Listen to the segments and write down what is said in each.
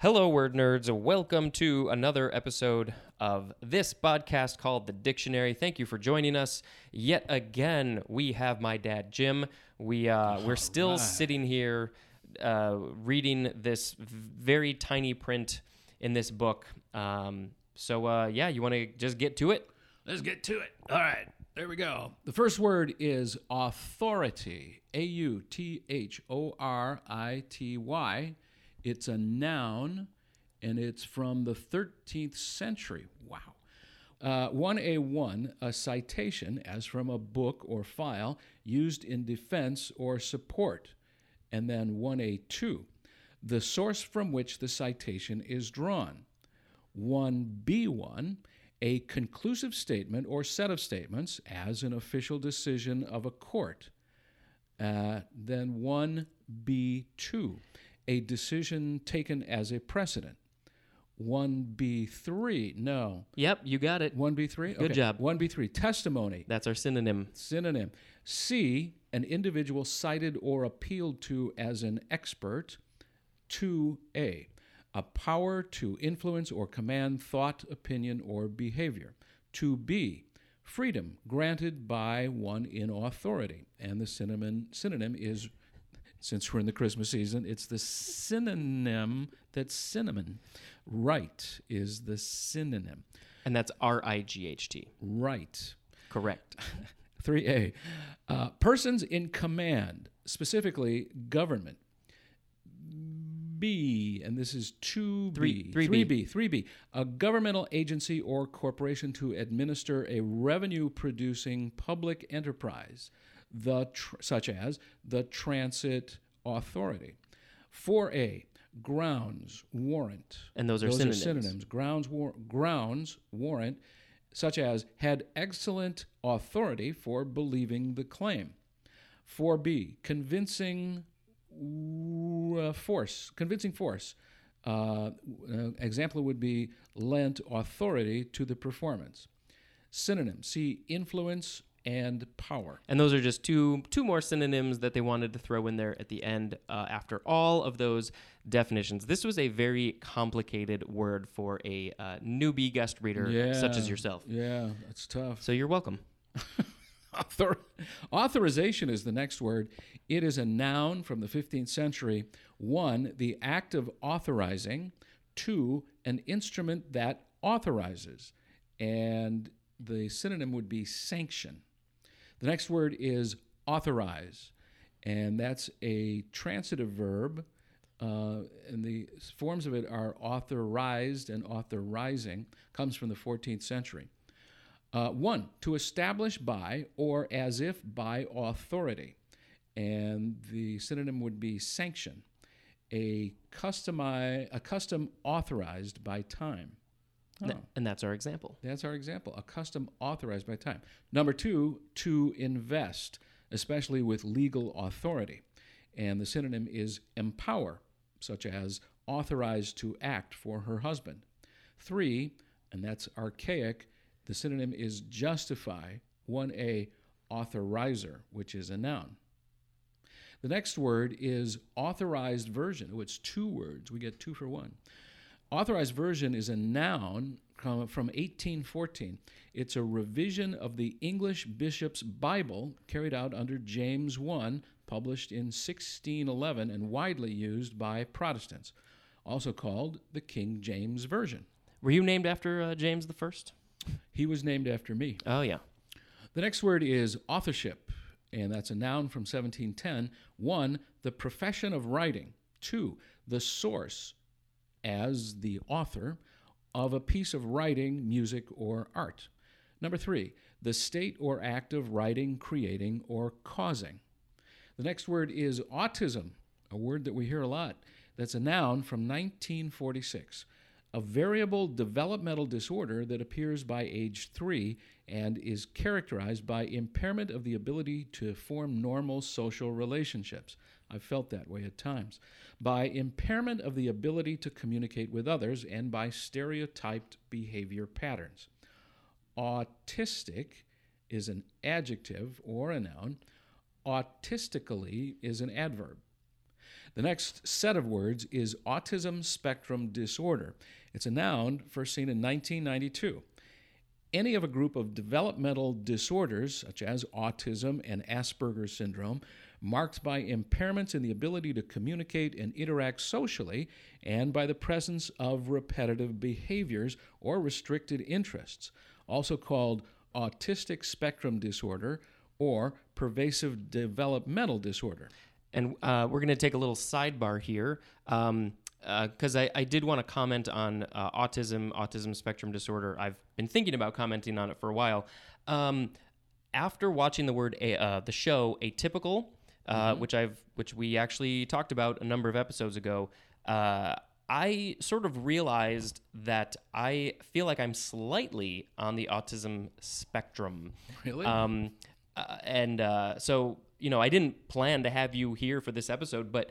Hello, word nerds. Welcome to another episode of this podcast called The Dictionary. Thank you for joining us. Yet again, we have my dad, Jim. We uh, we're still right. sitting here uh, reading this very tiny print in this book. Um, so uh, yeah, you want to just get to it? Let's get to it. All right, there we go. The first word is authority. A U T H O R I T Y. It's a noun, and it's from the 13th century. Wow. Uh, 1A1, a citation, as from a book or file, used in defense or support. And then 1A2, the source from which the citation is drawn. 1B1, a conclusive statement or set of statements as an official decision of a court. Uh, then 1B2, a decision taken as a precedent. 1B3, no. Yep, you got it. 1B3? Good job. 1B3, testimony, That's our synonym. synonym. C, an individual cited or appealed to as an expert. 2A, a power to influence or command thought, opinion, or behavior. 2B, freedom granted by one in authority. And the synonym, synonym is, since we're in the Christmas season, it's the synonym that's cinnamon. Right is the synonym. And that's R I G H T. Right. Correct. 3A. Uh, persons in command, specifically government. B, and this is 2B. Three- 3B. 3B. 3B. A governmental agency or corporation to administer a revenue producing public enterprise, the tr- such as the Transit Authority. 4A. Grounds, warrant. And those are Those synonyms. are synonyms. Grounds, war- grounds, warrant, such as had excellent authority for believing the claim. 4b, convincing uh, force, convincing force. Uh, uh, example would be lent authority to the performance. Synonym, see influence and power. And those are just two two more synonyms that they wanted to throw in there at the end uh, after all of those definitions. This was a very complicated word for a uh, newbie guest reader such as yourself. Yeah, that's tough. So you're welcome. Author- authorization is the next word. It is a noun from the 15th century. One, the act of authorizing. Two, an instrument that authorizes. And the synonym would be sanction. The next word is authorize, and that's a transitive verb. Uh, and the forms of it are authorized and authorizing, comes from the 14th century. Uh, one, to establish by or as if by authority. And the synonym would be sanction, a, customi- a custom authorized by time. Oh. And that's our example. That's our example, a custom authorized by time. Number two, to invest, especially with legal authority. And the synonym is empower, such as authorized to act for her husband. Three, and that's archaic, the synonym is justify, 1a, authorizer, which is a noun. The next word is authorized version. Oh, it's two words. We get two for one. Authorized version is a noun from from 1814. It's a revision of the English Bishop's Bible carried out under James I, published in 1611 and widely used by Protestants, also called the King James Version. Were you named after uh, James the First? He was named after me. Oh yeah. The next word is authorship, and that's a noun from 1710. One, the profession of writing. Two, the source as the author of a piece of writing, music, or art. Number three, the state or act of writing, creating, or causing. The next word is autism, a word that we hear a lot. That's a noun from 1946. A variable developmental disorder that appears by age three and is characterized by impairment of the ability to form normal social relationships. I've felt that way at times. By impairment of the ability to communicate with others and by stereotyped behavior patterns. Autistic is an adjective or a noun. Autistically is an adverb. The next set of words is autism spectrum disorder. It's a noun first seen in 1992. Any of a group of developmental disorders, such as autism and Asperger's syndrome, marked by impairments in the ability to communicate and interact socially and by the presence of repetitive behaviors or restricted interests, also called autistic spectrum disorder or pervasive developmental disorder. And uh, we're going to take a little sidebar here because I, I did want to comment on uh, autism, autism spectrum disorder. I've been thinking about commenting on it for a while. Um, after watching the word a, uh, the show atypical, uh, which I've which we actually talked about a number of episodes ago, uh, I sort of realized that I feel like I'm slightly on the autism spectrum. Really? Um, uh, and uh, so, you know, I didn't plan to have you here for this episode, but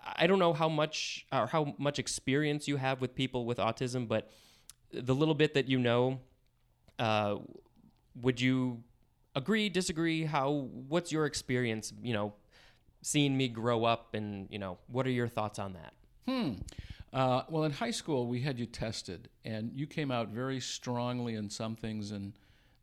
I don't know how much or how much experience you have with people with autism, but the little bit that you know, uh, would you agree, disagree? How? What's your experience? You know, seeing me grow up, and you know, what are your thoughts on that? Hmm. Uh, well, in high school, we had you tested, and you came out very strongly in some things and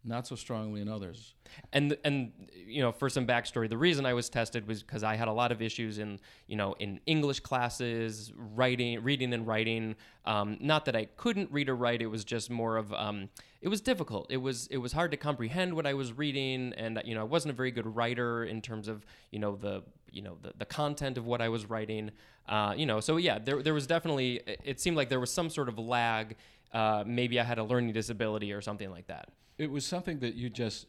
not so strongly in others. and and you know for some backstory the reason i was tested was because i had a lot of issues in you know in english classes writing reading and writing. Um, not that i couldn't read or write it was just more of um, it was difficult. It was it was hard to comprehend what i was reading and you know i wasn't a very good writer in terms of you know the you know the, the content of what i was writing. Uh, you know so yeah there, there was definitely it seemed like there was some sort of lag uh, maybe i had a learning disability or something like that It was something that you just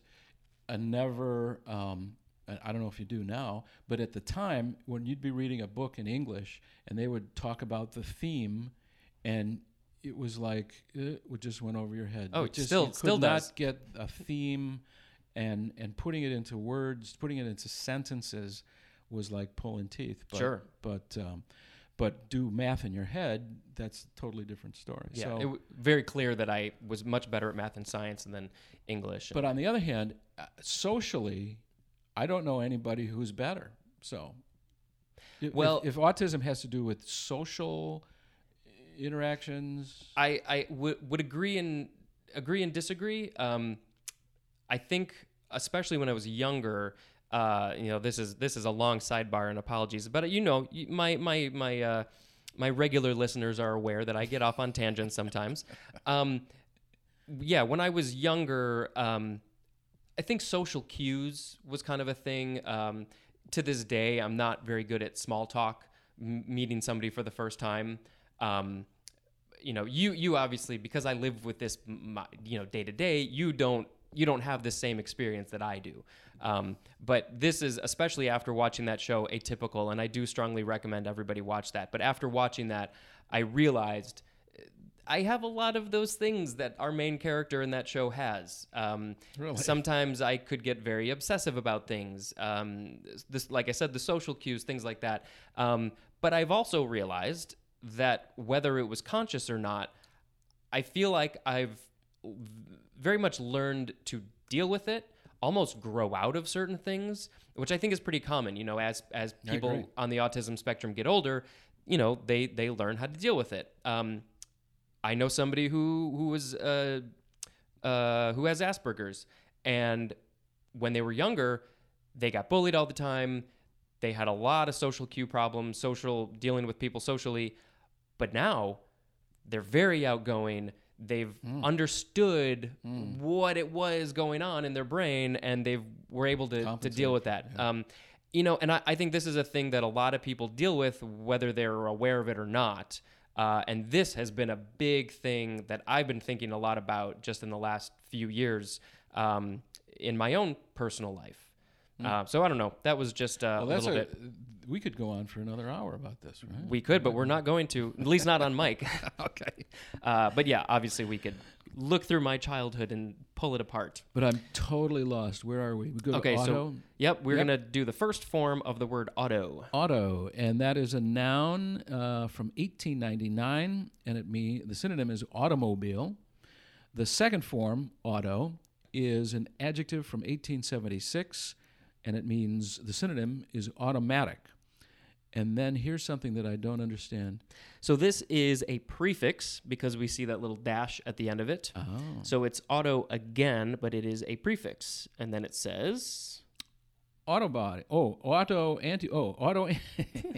uh, never. Um, I don't know if you do now, but at the time when you'd be reading a book in English and they would talk about the theme, and it was like it just went over your head. Oh, It just, still- you could still not get a theme, and and putting it into words, putting it into sentences, was like pulling teeth. But, Sure. but um, but do math in your head. That's a totally different story. Yeah, so, it w- very clear that I was much better at math and science than English. But on the other hand, uh, socially, I don't know anybody who's better. So, if, Well- if, if autism has to do with social interactions, I I would would agree and agree and disagree. Um, I think, especially when I was younger, uh, you know, this is this is a long sidebar and apologies, but you know, my my my uh, my regular listeners are aware that I get off on tangents sometimes. Um, yeah, when I was younger, um, I think social cues was kind of a thing. Um, to this day, I'm not very good at small talk, m- meeting somebody for the first time. Um, you know, you you obviously because I live with this, my, you know, day to day. You don't you don't have the same experience that I do. Um, but this is especially after watching that show, Atypical, and I do strongly recommend everybody watch that. But after watching that, I realized I have a lot of those things that our main character in that show has. Um, Really? Sometimes I could get very obsessive about things. Um, this, like I said, the social cues, things like that. Um, but I've also realized that whether it was conscious or not, I feel like I've very much learned to deal with it, almost grow out of certain things, which I think is pretty common. You know, as as people on the autism spectrum get older, you know, they they learn how to deal with it. Um, I know somebody who who was uh, uh, who has Asperger's, and when they were younger, they got bullied all the time. They had a lot of social cue problems, social dealing with people socially, but now they're very outgoing. They've Hmm. understood what it was going on in their brain, and they were able to, to deal with that. Um, you know, and I, I think this is a thing that a lot of people deal with, whether they're aware of it or not. Uh, and this has been a big thing that I've been thinking a lot about just in the last few years um, in my own personal life. Uh, so I don't know. That was just uh, well, a little a, bit. we could go on for another hour about this, right? We could, but we're not going to. At least not on mic. okay. Uh, but yeah, obviously we could look through my childhood and pull it apart. But I'm totally lost. Where are we? We go to Okay, auto. so yep, we're Yep. gonna do the first form of the word auto. auto, and that is a noun uh, from 1899, and it mean the synonym is automobile. The second form, auto, is an adjective from 1876, and it means the synonym is automatic. And then here's something that I don't understand. So this is a prefix because we see that little dash at the end of it. Oh. So it's auto again, but it is a prefix. And then it says Autobody. Oh, auto anti. Oh, auto.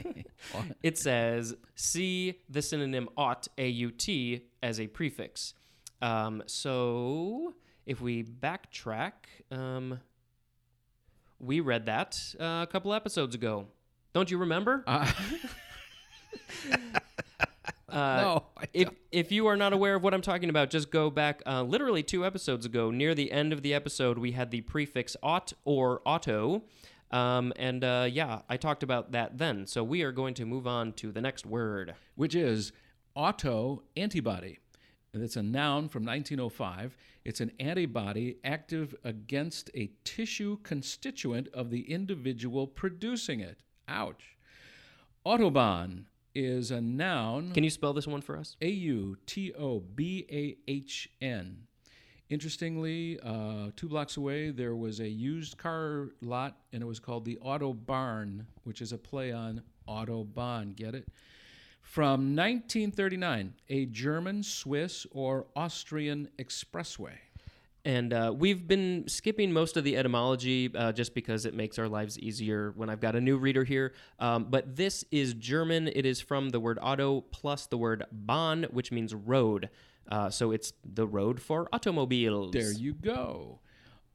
it says see the synonym aut a u t as a prefix. Um, so if we backtrack, um, we read that uh, a couple episodes ago. Don't you remember? Uh, Uh, no. I if if you are not aware of what I'm talking about, just go back uh, literally two episodes ago. Near the end of the episode, we had the prefix "aut" or "auto," um, and uh, yeah, I talked about that then. So we are going to move on to the next word. which is auto antibody. And it's a noun from 1905. It's an antibody active against a tissue constituent of the individual producing it. Ouch. Autobahn is a noun. Can you spell this one for us? A U T O B A H N. Interestingly, uh, two blocks away, there was a used car lot, and it was called the Auto Barn, which is a play on Autobahn. Get it? From 1939, a German, Swiss, or Austrian expressway. And uh, we've been skipping most of the etymology uh, just because it makes our lives easier when I've got a new reader here. Um, but this is German. It is from the word auto plus the word Bahn, which means road. Uh, so it's the road for automobiles. There you go.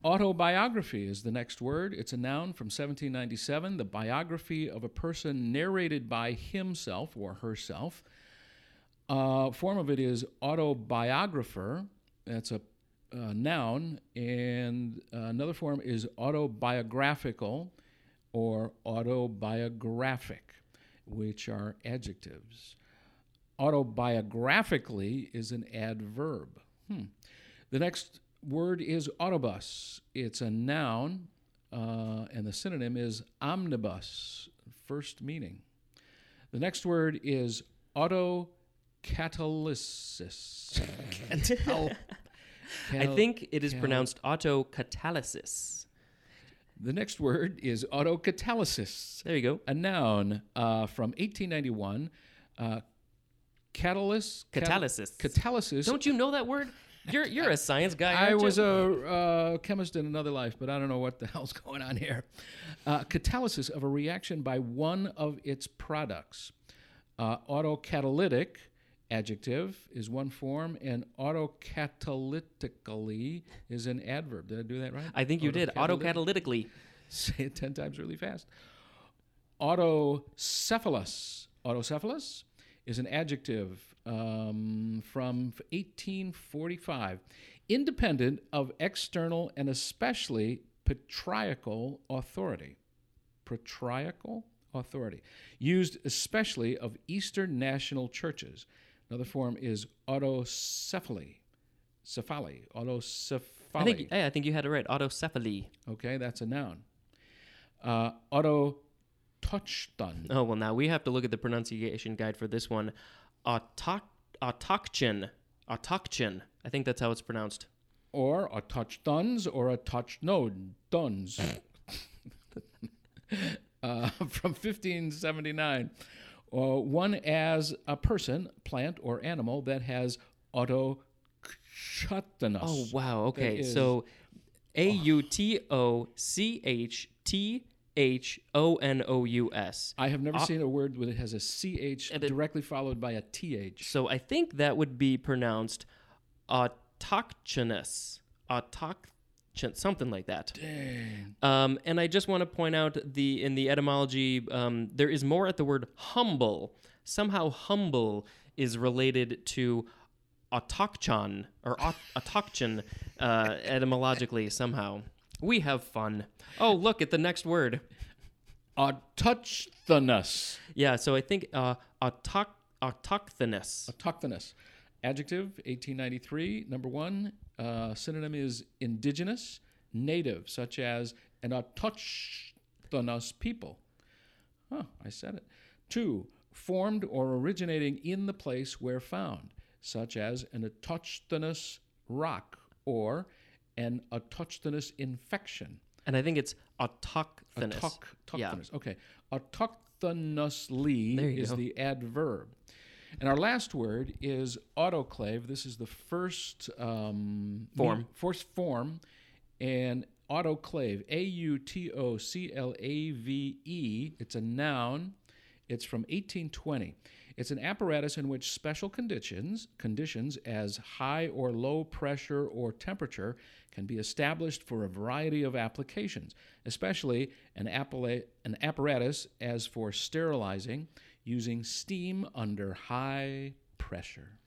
Autobiography is the next word. It's a noun from 1797, the biography of a person narrated by himself or herself. Uh, form of it is autobiographer. That's a uh, noun. And uh, another form is autobiographical or autobiographic, which are adjectives. Autobiographically is an adverb. Hmm. The next word is autobus. It's a noun, uh, and the synonym is omnibus, first meaning. The next word is autocatalysis. Catal- I think it is cal- pronounced autocatalysis. The next word is autocatalysis, There you go. a noun uh, from 1891. Uh, catalyst. cat- Catalysis. Catalysis. Don't you know that word? You're you're a science guy. I was you? a uh, chemist in another life, but I don't know what the hell's going on here. Uh, catalysis of a reaction by one of its products. Uh, autocatalytic, adjective, is one form, and autocatalytically is an adverb. Did I do that right? I think you did autocatalytically. Say it 10 times really fast. Autocephalous. Autocephalous is an adjective um, from 1845, independent of external and especially patriarchal authority. Patriarchal authority, used especially of Eastern national churches. Another form is autocephaly. Cephaly. Autocephaly. I think hey, I think you had it right. Autocephaly. Okay, that's a noun. Uh, auto touchstun. Oh well, now we have to look at the pronunciation guide for this one. Autok autochthon. Autochthon. I think that's how it's pronounced. Or a touch duns or a touch no duns. uh, from 1579. Uh, one as a person, plant, or animal that has autochthonous. Oh wow. Okay, so A U T O C H T H O N O U S. I have never seen a word where it has a CH directly followed by a TH. So I think that would be pronounced autochthonous. Autochthon, something like that. Dang. Um, and I just want to point out the in the etymology, um, there is more at the word humble. Somehow, humble is related to autochthon or aut- autochthon uh, etymologically. Somehow, we have fun. Oh, look at the next word. Autochthonous. Yeah, so I think uh, autoch- autochthonous. Autochthonous. Adjective, 1893. Number one, uh, synonym is indigenous, native, such as an autochthonous people. Huh, I said it. Two, formed or originating in the place where found, such as an autochthonous rock or an autochthonous infection. And I think it's autochthonous. Autoch- Yeah. Okay. Autochthonous monotonously is go. the adverb. And our last word is autoclave. This is the first um, Form. first form, and autoclave. A U T O C L A V E. It's a noun. It's from 1820. It's an apparatus in which special conditions, conditions as high or low pressure or temperature, can be established for a variety of applications, especially an, appala- an apparatus as for sterilizing using steam under high pressure.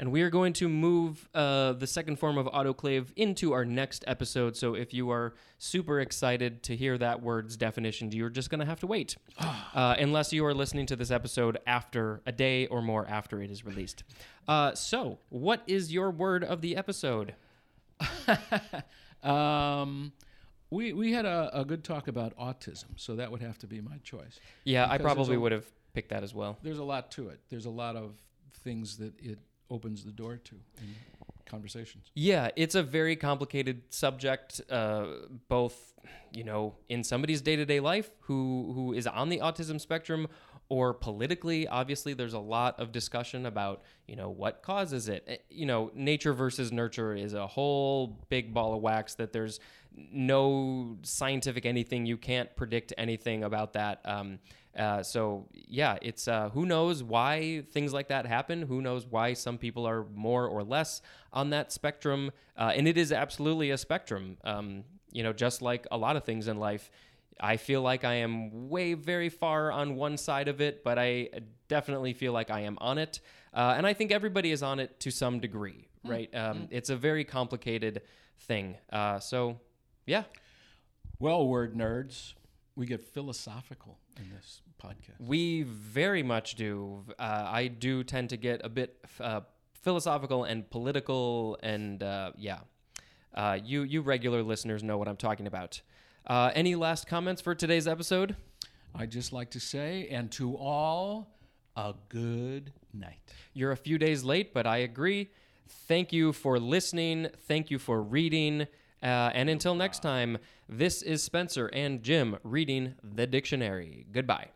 And we are going to move uh, the second form of autoclave into our next episode. So if you are super excited to hear that word's definition, you're just going to have to wait. uh, unless you are listening to this episode after a day or more after it is released. Uh, so, what is your word of the episode? Um, we, we had a, a good talk about autism, so that would have to be my choice. Yeah, I Because there's probably a- would have picked that as well. There's a lot to it. There's a lot of things that it opens the door to in conversations. Yeah, it's a very complicated subject, uh, both you know in somebody's day to day life who who is on the autism spectrum, or politically. Obviously, there's a lot of discussion about you know what causes it. Eh, You know, nature versus nurture is a whole big ball of wax that there's no scientific anything. You can't predict anything about that. Um, uh, so yeah, it's uh, who knows why things like that happen. Who knows why some people are more or less on that spectrum, uh, and it is absolutely a spectrum. Um, you know, just like a lot of things in life, I feel like I am way very far on one side of it, but I definitely feel like I am on it, uh, and I think everybody is on it to some degree. Right? Um, It's a very complicated thing. Uh, so yeah, Well, word nerds, we get philosophical in this podcast. We very much do. Uh, I do tend to get a bit uh, philosophical and political, and uh, yeah, uh, you you regular listeners know what I'm talking about. Uh, any last comments for today's episode? I'd just like to say, and to all, a good night. You're a few days late, but I agree. Thank you for listening. Thank you for reading. Uh, and until next time, this is Spencer and Jim reading the dictionary. Goodbye.